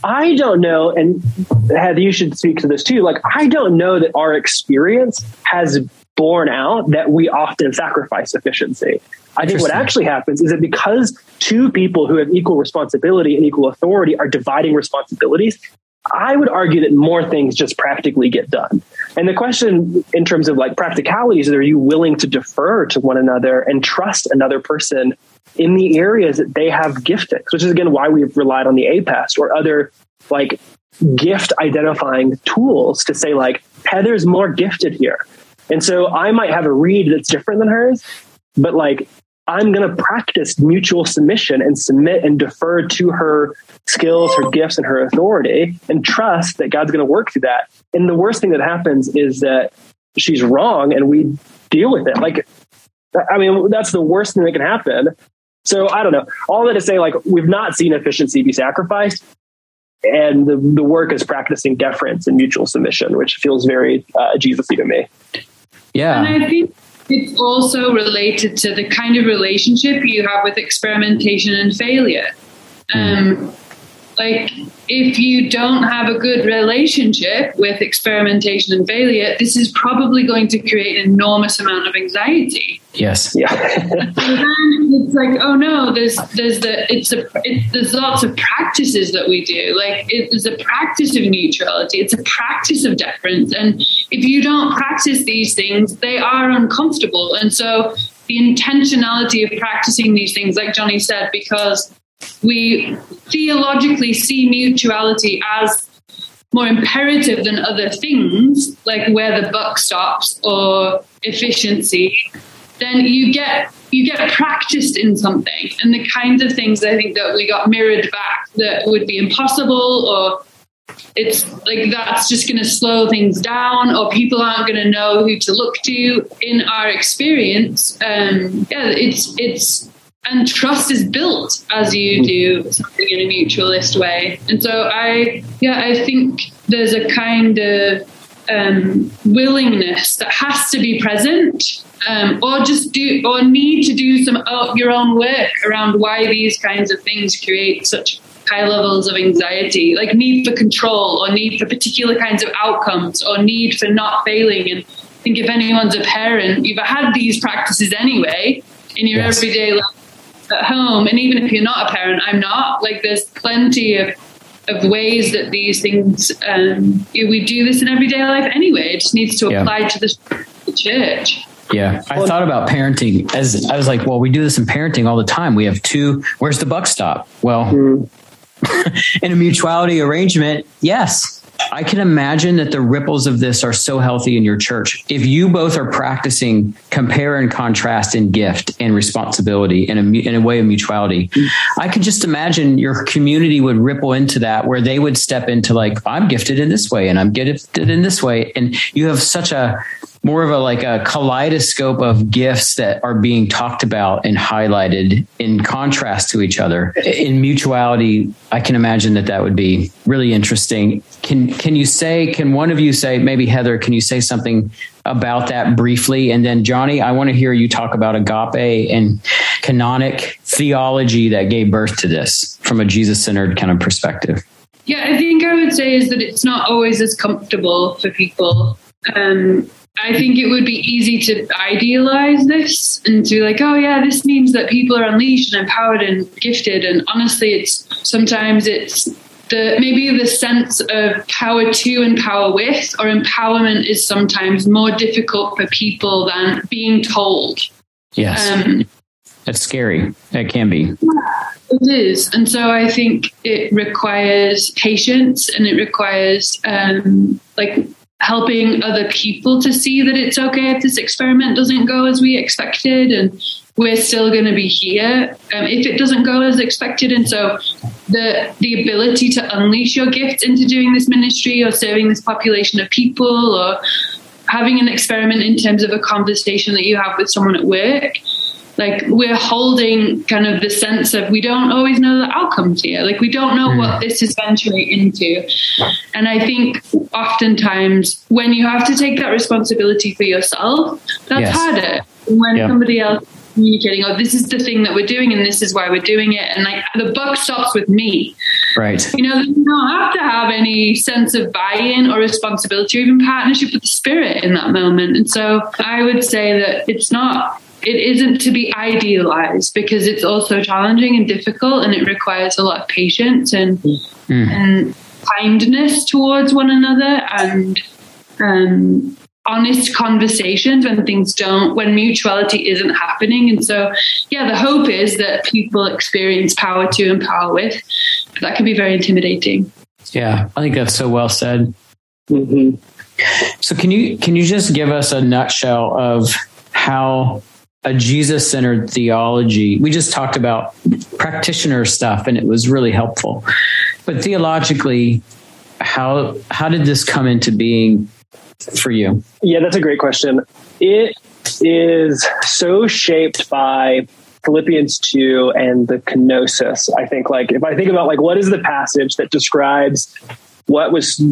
I don't know, and Heather, you should speak to this too. Like, I don't know that our experience has borne out that we often sacrifice efficiency. I think what actually happens is that because two people who have equal responsibility and equal authority are dividing responsibilities, I would argue that more things just practically get done. And the question in terms of like practicalities are you willing to defer to one another and trust another person in the areas that they have giftings, which is again why we've relied on the APEST or other like gift identifying tools to say like Heather's more gifted here. And so I might have a read that's different than hers, but like I'm going to practice mutual submission and submit and defer to her skills, her gifts, and her authority and trust that God's going to work through that. And the worst thing that happens is that she's wrong and we deal with it. Like, I mean, that's the worst thing that can happen. So I don't know. All that to say, like, we've not seen efficiency be sacrificed. And the, the work is practicing deference and mutual submission, which feels very uh, Jesus y to me. Yeah. And I think it's also related to the kind of relationship you have with experimentation and failure. Um, like, if you don't have a good relationship with experimentation and failure, this is probably going to create an enormous amount of anxiety. Yes. Yeah. it's like, oh no, there's there's the it's a it, there's lots of practices that we do. Like it's a practice of neutrality. It's a practice of deference, and if you don't practice these things, they are uncomfortable. And so the intentionality of practicing these things, like Johnny said, because we theologically see mutuality as more imperative than other things, like where the buck stops or efficiency, then you get you get practiced in something. And the kinds of things I think that we got mirrored back that would be impossible or it's like that's just going to slow things down or people aren't going to know who to look to in our experience um yeah it's it's and trust is built as you do something in a mutualist way and so i yeah i think there's a kind of um, willingness that has to be present um, or just do or need to do some of your own work around why these kinds of things create such high levels of anxiety, like need for control or need for particular kinds of outcomes or need for not failing. And I think if anyone's a parent, you've had these practices anyway in your yes. everyday life at home. And even if you're not a parent, I'm not, like there's plenty of of ways that these things um, we do this in everyday life anyway. It just needs to apply yeah. to the church. Yeah, I thought about parenting as I was like, well, we do this in parenting all the time. We have two. Where's the buck stop? Well, mm. in a mutuality arrangement, yes. I can imagine that the ripples of this are so healthy in your church. If you both are practicing compare and contrast in gift and responsibility in a, in a way of mutuality, I can just imagine your community would ripple into that where they would step into like, I'm gifted in this way and I'm gifted in this way. And you have such a more of a like a kaleidoscope of gifts that are being talked about and highlighted in contrast to each other. In mutuality i can imagine that that would be really interesting. Can can you say can one of you say maybe heather can you say something about that briefly? And then johnny i want to hear you talk about agape and kenotic theology that gave birth to this from a jesus-centered kind of perspective. Yeah i think i would say is that it's not always as comfortable for people um, I think it would be easy to idealize this and to be like, oh yeah, this means that people are unleashed and empowered and gifted. And honestly, it's sometimes it's the maybe the sense of power to and power with or empowerment is sometimes more difficult for people than being told. Yes. Um, That's scary. It can be. It is. And so I think it requires patience and it requires um, like helping other people to see that it's okay if this experiment doesn't go as we expected and we're still going to be here. Um, if it doesn't go as expected and so the the ability to unleash your gifts into doing this ministry or serving this population of people or having an experiment in terms of a conversation that you have with someone at work like we're holding kind of the sense of we don't always know the outcomes here like we don't know mm. what this is venturing into and i think oftentimes when you have to take that responsibility for yourself that's yes. harder when yeah. somebody else is communicating oh this is the thing that we're doing and this is why we're doing it and like the buck stops with me right you know you don't have to have any sense of buy-in or responsibility or even partnership with the spirit in that moment and so i would say that it's not it isn't to be idealized because it's also challenging and difficult and it requires a lot of patience and mm. and kindness towards one another and um, honest conversations when things don't when mutuality isn't happening and so yeah the hope is that people experience power to and power with but that can be very intimidating yeah i think that's so well said mm-hmm. so can you can you just give us a nutshell of how a Jesus centered theology. We just talked about practitioner stuff and it was really helpful. But theologically, how how did this come into being for you? Yeah, that's a great question. It is so shaped by Philippians 2 and the kenosis. I think like if I think about like what is the passage that describes what was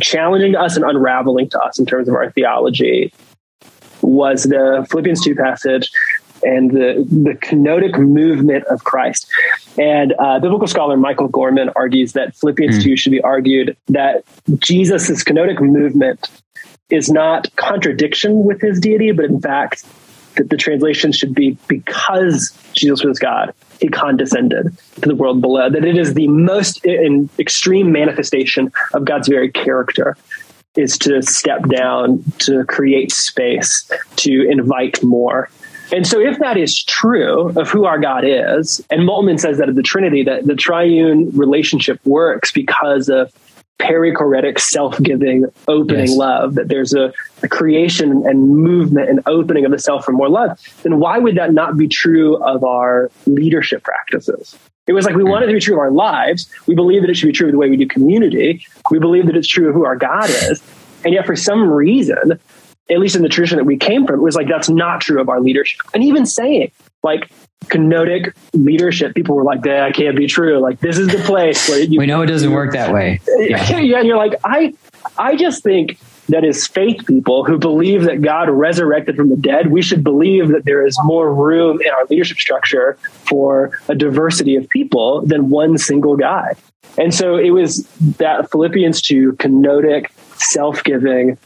challenging to us and unraveling to us in terms of our theology was the Philippians 2 passage and the, the kenotic movement of Christ. And uh, biblical scholar Michael Gorman argues that Philippians mm. 2 should be argued that Jesus' kenotic movement is not contradiction with his deity, but in fact, that the translation should be because Jesus was God, he condescended to the world below, that it is the most in extreme manifestation of God's very character is to step down, to create space, to invite more. And so, if that is true of who our God is, and Moltmann says that of the Trinity, that the triune relationship works because of perichoretic, self giving, opening yes. love, that there's a, a, creation and movement and opening of the self for more love, then why would that not be true of our leadership practices? It was like we hmm. want it to be true of our lives. We believe that it should be true of the way we do community. We believe that it's true of who our God is. And yet, for some reason, at least in the tradition that we came from, it was like that's not true of our leadership. And even saying like kenotic leadership, people were like, that can't be true. Like this is the place where you, we know it doesn't work that way. Yeah. yeah, and you're like, I I just think that as faith people who believe that God resurrected from the dead, we should believe that there is more room in our leadership structure for a diversity of people than one single guy. And so it was that Philippians 2 kenotic, self giving,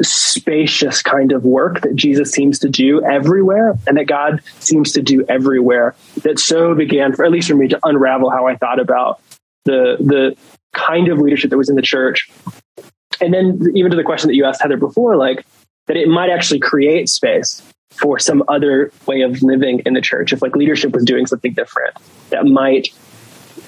spacious kind of work that Jesus seems to do everywhere and that God seems to do everywhere that so began for at least for me to unravel how I thought about the the kind of leadership that was in the church. And then even to the question that you asked Heather before, like that it might actually create space for some other way of living in the church. If like leadership was doing something different that might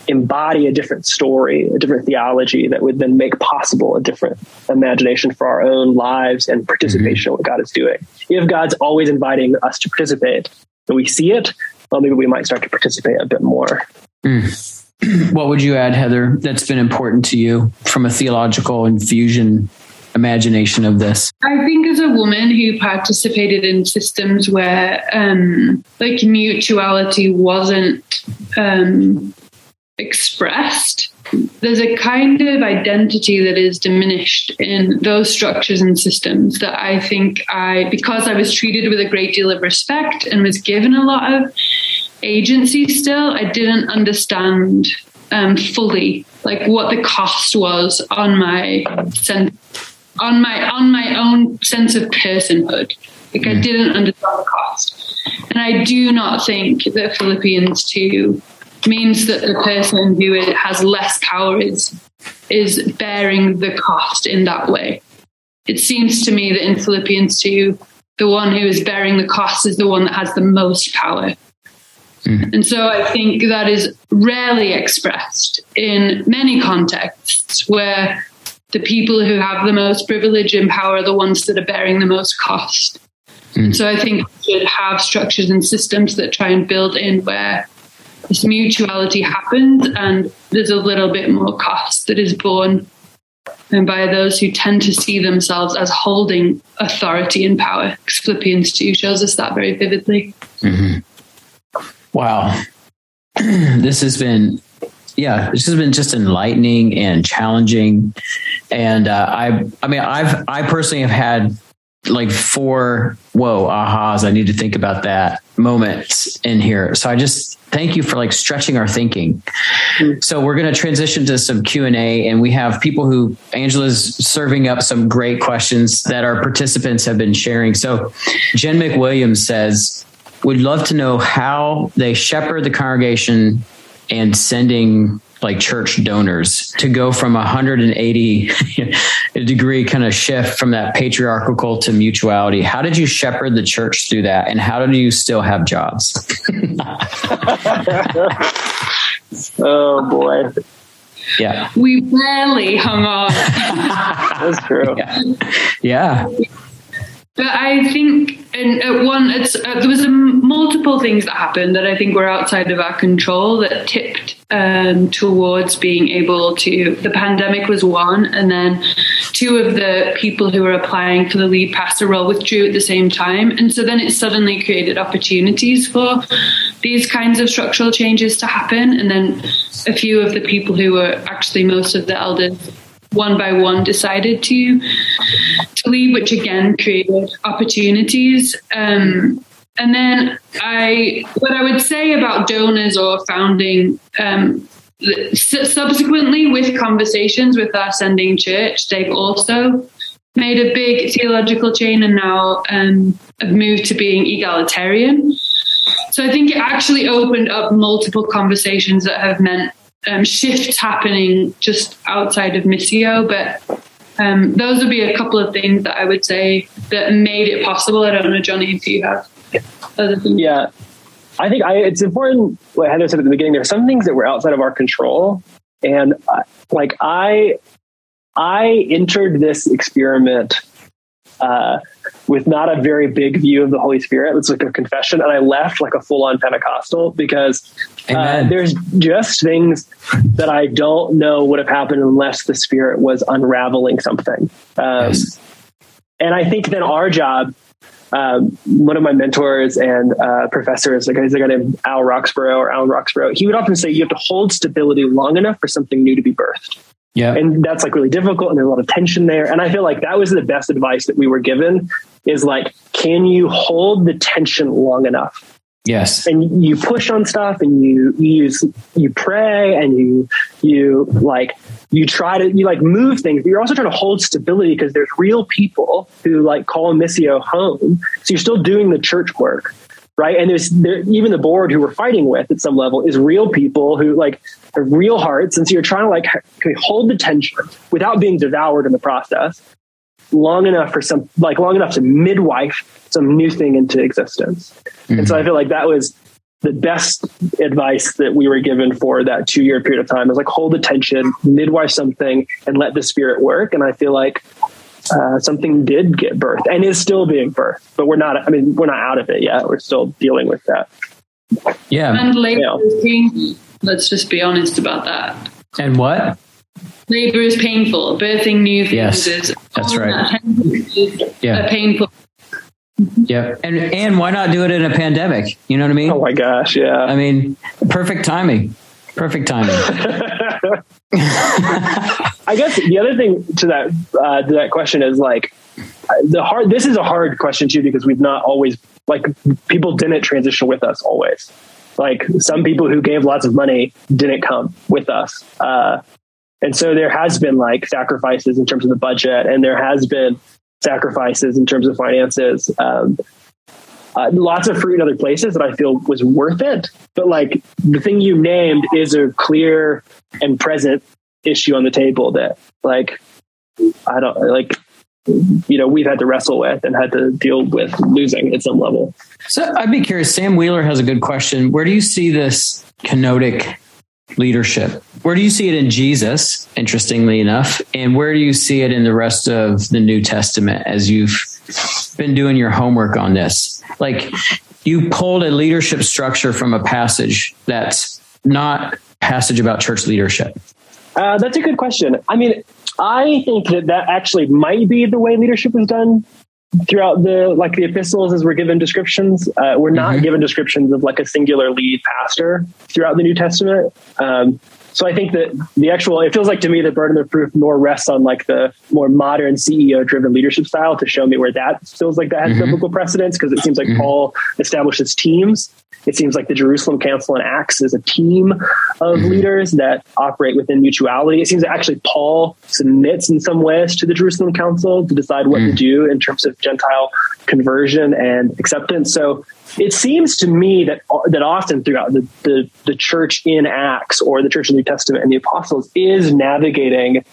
embody a different story, a different theology that would then make possible a different imagination for our own lives and participation mm-hmm. in what God is doing. If God's always inviting us to participate and we see it, well, maybe we might start to participate a bit more. Mm. What would you add, Heather, that's been important to you from a theological infusion imagination of this? I think as a woman who participated in systems where um, like mutuality wasn't um, expressed, there's a kind of identity that is diminished in those structures and systems that I think I, because I was treated with a great deal of respect and was given a lot of agency still, I didn't understand um, fully like what the cost was on my sense on my on my own sense of personhood. Like I mm. didn't understand the cost. And I do not think that Philippians 2 means that the person who has less power is is bearing the cost in that way. It seems to me that in Philippians 2, the one who is bearing the cost is the one that has the most power. Mm-hmm. And so I think that is rarely expressed in many contexts where the people who have the most privilege and power are the ones that are bearing the most cost. Mm-hmm. So I think we should have structures and systems that try and build in where this mutuality happens and there's a little bit more cost that is borne and by those who tend to see themselves as holding authority and power. Philippians 2 shows us that very vividly. Mm-hmm. Wow. this has been, yeah, this has been just enlightening and challenging. And uh, I, I mean, I've, I personally have had like four whoa ahas i need to think about that moments in here so i just thank you for like stretching our thinking mm-hmm. so we're going to transition to some q&a and we have people who angela's serving up some great questions that our participants have been sharing so jen mcwilliams says would love to know how they shepherd the congregation and sending like church donors to go from 180 degree kind of shift from that patriarchal to mutuality. How did you shepherd the church through that? And how do you still have jobs? oh boy. Yeah. We barely hung on. That's true. Yeah. yeah. But I think in, at one, uh, there was a, multiple things that happened that I think were outside of our control that tipped um, towards being able to. The pandemic was one, and then two of the people who were applying for the lead pastor role withdrew at the same time, and so then it suddenly created opportunities for these kinds of structural changes to happen, and then a few of the people who were actually most of the elders one by one decided to to leave, which again created opportunities. Um, and then I, what I would say about donors or founding, um, subsequently with conversations with our sending church, they've also made a big theological change and now um, have moved to being egalitarian. So I think it actually opened up multiple conversations that have meant um, shifts happening just outside of Missio, but um, those would be a couple of things that I would say that made it possible. I don't know, Johnny, if you have other things. Yeah. I think I, it's important what Heather said at the beginning. There are some things that were outside of our control, and uh, like I, I entered this experiment uh, with not a very big view of the Holy Spirit. It's like a confession, and I left like a full-on Pentecostal because uh, there's just things that I don't know would have happened unless the Spirit was unraveling something. Um, yes. And I think then our job um, one of my mentors and uh, professors, like he's a guy named Al Roxburgh or Alan Roxburgh, he would often say you have to hold stability long enough for something new to be birthed. Yeah. And that's like really difficult and there's a lot of tension there. And I feel like that was the best advice that we were given is like, can you hold the tension long enough? Yes. And you push on stuff and you, you use, you pray and you, you like, you try to, you like move things, but you're also trying to hold stability because there's real people who like call Missio home. So you're still doing the church work. Right. And there's there, even the board who we're fighting with at some level is real people who like have real hearts. And so you're trying to like hold the tension without being devoured in the process long enough for some like long enough to midwife some new thing into existence. Mm-hmm. And so I feel like that was the best advice that we were given for that two year period of time is like hold the tension, midwife something, and let the spirit work. And I feel like uh, something did get birthed and is still being birthed, but we're not. I mean, we're not out of it yet. We're still dealing with that. Yeah, and labor is painful. Let's just be honest about that. And what? Labor is painful. Birthing new things yes, is that's right. That yeah, painful yeah. And and why not do it in a pandemic? You know what I mean? Oh my gosh, yeah. I mean, perfect timing. Perfect timing. I guess the other thing to that uh, to that question is like the hard. This is a hard question too because we've not always like people didn't transition with us always. Like some people who gave lots of money didn't come with us, uh, and so there has been like sacrifices in terms of the budget, and there has been sacrifices in terms of finances. Um, uh, lots of fruit in other places that I feel was worth it. But like the thing you named is a clear and present issue on the table that like I don't like you know we've had to wrestle with and had to deal with losing at some level. So I'd be curious. Sam Wheeler has a good question. Where do you see this kenotic leadership. Where do you see it in Jesus, interestingly enough? And where do you see it in the rest of the New Testament as you've been doing your homework on this? Like you pulled a leadership structure from a passage that's not passage about church leadership. Uh, that's a good question. I mean, I think that that actually might be the way leadership is done throughout the like the epistles as we're given descriptions uh, we're not mm-hmm. given descriptions of like a singular lead pastor throughout the new testament um, so I think that the actual, it feels like to me the burden of proof more rests on like the more modern CEO driven leadership style to show me where that feels like that has mm-hmm. biblical precedence because it seems like mm-hmm. Paul establishes teams. It seems like the Jerusalem Council in Acts is a team of mm-hmm. leaders that operate within mutuality. It seems that actually Paul submits in some ways to the Jerusalem Council to decide what to mm. do in terms of Gentile conversion and acceptance. So it seems to me that that often throughout the, the, the church in Acts or the church in the New Testament and the apostles is navigating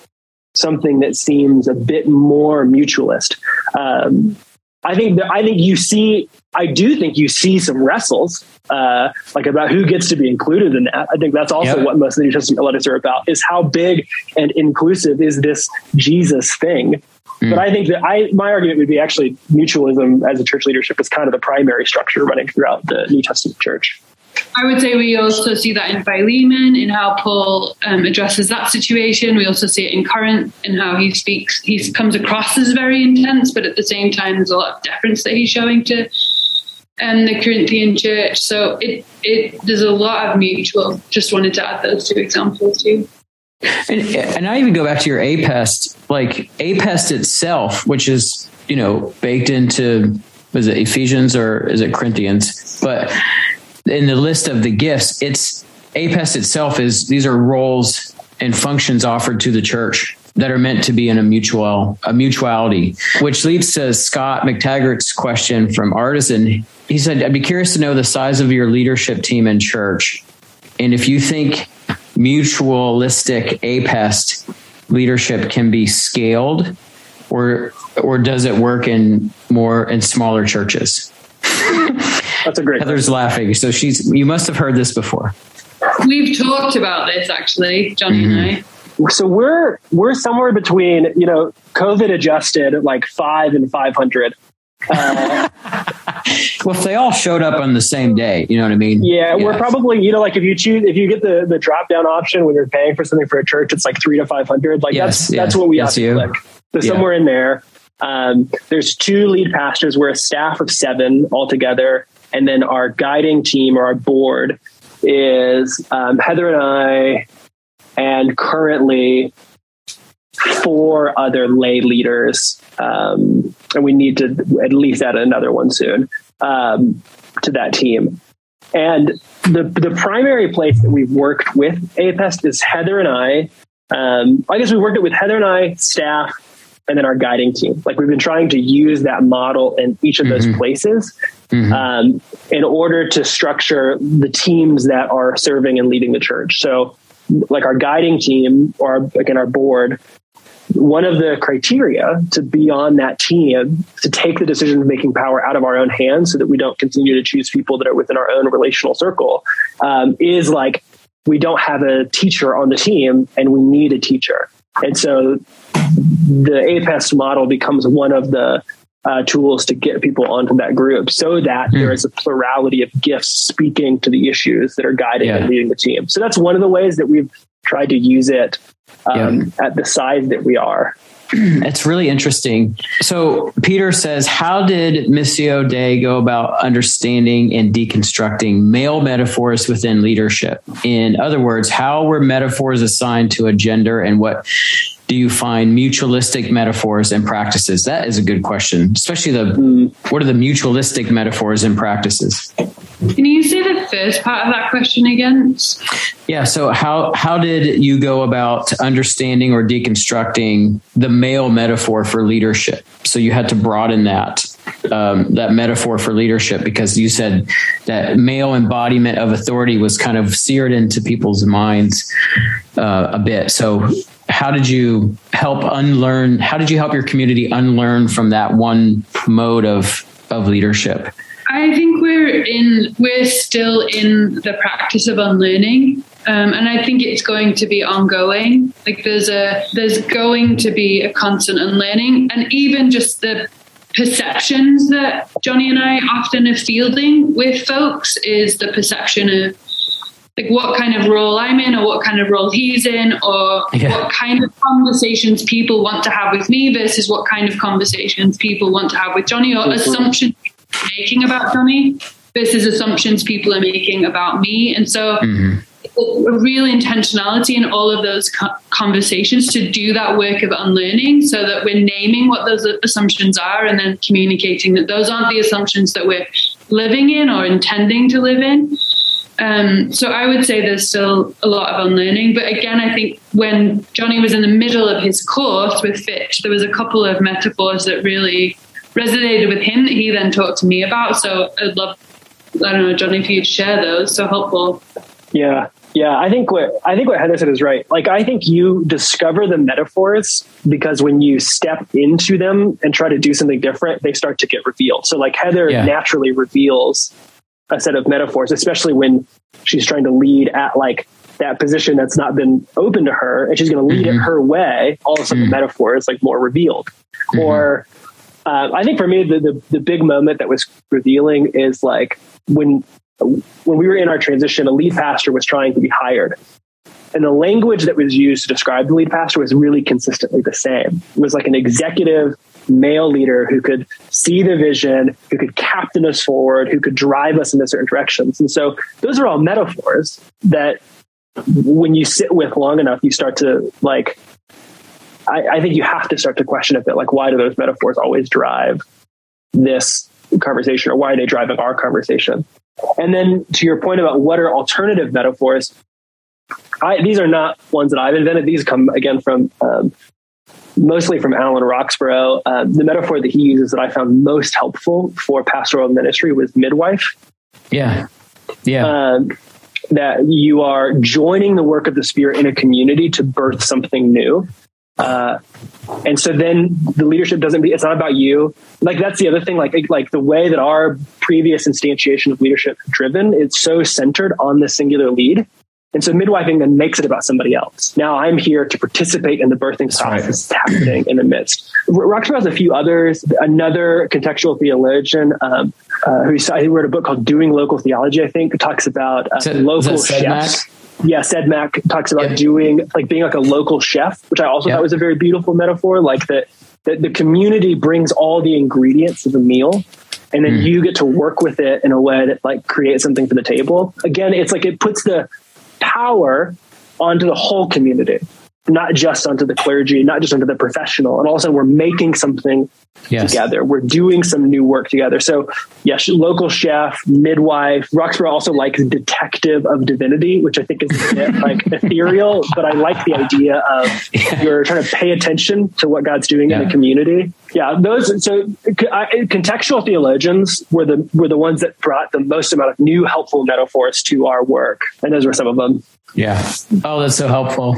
something that seems a bit more mutualist. Um, I think that I think you see I do think you see some wrestles uh, like about who gets to be included in that. I think that's also what most of the New Testament letters are about: is how big and inclusive is this Jesus thing Mm. But I think that I my argument would be actually mutualism as a church leadership is kind of the primary structure running throughout the New Testament church. I would say we also see that in Philemon, in how Paul um, addresses that situation. We also see it in Corinth, in how he speaks. He comes across as very intense, but at the same time, there's a lot of deference that he's showing to um, the Corinthian church. So it it there's a lot of mutual. Just wanted to add those two examples too. And, and I even go back to your APEST, like APEST itself, which is, you know, baked into, is it Ephesians or is it Corinthians? But in the list of the gifts, it's APEST itself is, these are roles and functions offered to the church that are meant to be in a mutual a mutuality, which leads to Scott McTaggart's question from Artisan. He said, "I'd be curious to know the size of your leadership team in church, and if you think mutualistic APEST leadership can be scaled or or does it work in more in smaller churches? That's a great. Heather's question. laughing, so she's. You must have heard this before. We've talked about this actually, Johnny mm-hmm. and I. So we're we're somewhere between you know COVID adjusted like five and five hundred. Uh, well, if they all showed up on the same day, you know what I mean? Yeah, yeah, we're probably, you know, like if you choose, if you get the, the drop down option when you're paying for something for a church, it's like three to 500. Like yes, that's, that's what we have to click. So yeah. somewhere in there, um, there's two lead pastors. We're a staff of seven altogether. And then our guiding team or our board is um, Heather and I, and currently four other lay leaders. Um, and we need to at least add another one soon um, to that team. And the the primary place that we've worked with APEST is Heather and I. Um, I guess we worked it with Heather and I, staff, and then our guiding team. Like we've been trying to use that model in each of those mm-hmm. places mm-hmm. um, in order to structure the teams that are serving and leading the church. So, like our guiding team or again our board one of the criteria to be on that team to take the decision making power out of our own hands so that we don't continue to choose people that are within our own relational circle um, is like we don't have a teacher on the team and we need a teacher and so the APEST model becomes one of the uh, tools to get people onto that group so that mm. there is a plurality of gifts speaking to the issues that are guiding yeah. and leading the team. So that's one of the ways that we've tried to use it um, yeah. at the size that we are. It's really interesting. So Peter says, how did Missio Dei go about understanding and deconstructing male metaphors within leadership? In other words, how were metaphors assigned to a gender and what do you find mutualistic metaphors and practices? That is a good question, especially the mm. what are the mutualistic metaphors and practices? Can you say the first part of that question again? Yeah. So how how did you go about understanding or deconstructing the male metaphor for leadership? So you had to broaden that um, that metaphor for leadership because you said that male embodiment of authority was kind of seared into people's minds uh, a bit. So how did you help unlearn? How did you help your community unlearn from that one mode of of leadership? I think we're in we're still in the practice of unlearning. Um, and I think it's going to be ongoing. Like there's a there's going to be a constant unlearning, and even just the perceptions that Johnny and I often are fielding with folks is the perception of like what kind of role I'm in or what kind of role he's in or yeah. what kind of conversations people want to have with me versus what kind of conversations people want to have with Johnny or mm-hmm. assumptions making about Johnny versus assumptions people are making about me. And so mm-hmm. a real intentionality in all of those conversations to do that work of unlearning so that we're naming what those assumptions are and then communicating that those aren't the assumptions that we're living in or intending to live in. Um, so I would say there's still a lot of unlearning. But again, I think when Johnny was in the middle of his course with Fitch, there was a couple of metaphors that really resonated with him that he then talked to me about. So I'd love, I don't know, Johnny, if you'd share those. So helpful. Yeah. Yeah, I think what I think what Heather said is right. Like I think you discover the metaphors because when you step into them and try to do something different, they start to get revealed. So like Heather yeah. naturally reveals a set of metaphors, especially when she's trying to lead at like that position that's not been open to her and she's going to lead mm-hmm. it her way. All of a sudden, mm-hmm. the metaphor is like more revealed. Mm-hmm. Or uh, I think for me, the, the, the big moment that was revealing is like when when we were in our transition, a lead pastor was trying to be hired. And the language that was used to describe the lead pastor was really consistently the same. It was like an executive male leader who could see the vision, who could captain us forward, who could drive us in certain directions. And so those are all metaphors that when you sit with long enough, you start to like, I, I think you have to start to question a bit like, why do those metaphors always drive this conversation or why are they driving our conversation? And then to your point about what are alternative metaphors, I, these are not ones that I've invented. These come again from um, mostly from Alan Roxburgh. Uh, the metaphor that he uses that I found most helpful for pastoral ministry was midwife. Yeah. Yeah. Um, that you are joining the work of the Spirit in a community to birth something new. Uh, and so then the leadership doesn't be, it's not about you. Like that's the other thing, like, like the way that our previous instantiation of leadership driven, it's so centered on the singular lead. And so midwifing then makes it about somebody else. Now I'm here to participate in the birthing process right. happening in the midst. Roxburgh has a few others. Another contextual theologian um, uh, who wrote a book called Doing Local Theology, I think, talks about uh, local chefs. Yeah, Sedmak talks about yeah. doing like being like a local chef, which I also yeah. thought was a very beautiful metaphor. Like that, that the community brings all the ingredients of the meal, and then mm. you get to work with it in a way that like creates something for the table. Again, it's like it puts the power onto the whole community, not just onto the clergy, not just onto the professional. And also, we're making something yes. together. We're doing some new work together. So, yes, local chef, midwife. Roxburgh also likes detective of divinity, which I think is a bit like ethereal, but I like the idea of yeah. you're trying to pay attention to what God's doing yeah. in the community. Yeah, those. So, contextual theologians were the were the ones that brought the most amount of new helpful metaphors to our work, and those were some of them. Yeah. Oh, that's so helpful.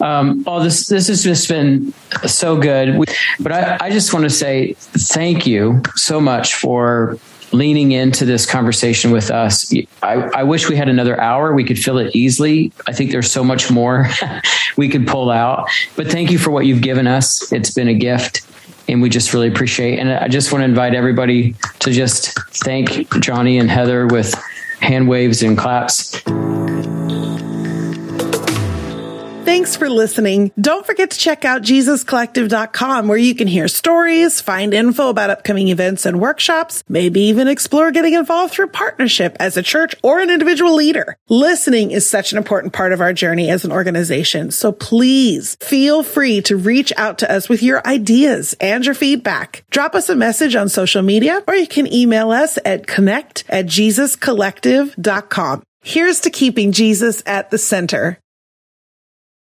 Um, oh, this this has just been so good. But I, I just want to say thank you so much for leaning into this conversation with us. I, I, wish we had another hour. We could fill it easily. I think there's so much more we could pull out. But thank you for what you've given us. It's been a gift. And we just really appreciate. And I just want to invite everybody to just thank Johnny and Heather with hand waves and claps. Thanks for listening. Don't forget to check out JesusCollective.com where you can hear stories, find info about upcoming events and workshops, maybe even explore getting involved through partnership as a church or an individual leader. Listening is such an important part of our journey as an organization. So please feel free to reach out to us with your ideas and your feedback. Drop us a message on social media or you can email us at connect at JesusCollective.com. Here's to keeping Jesus at the center.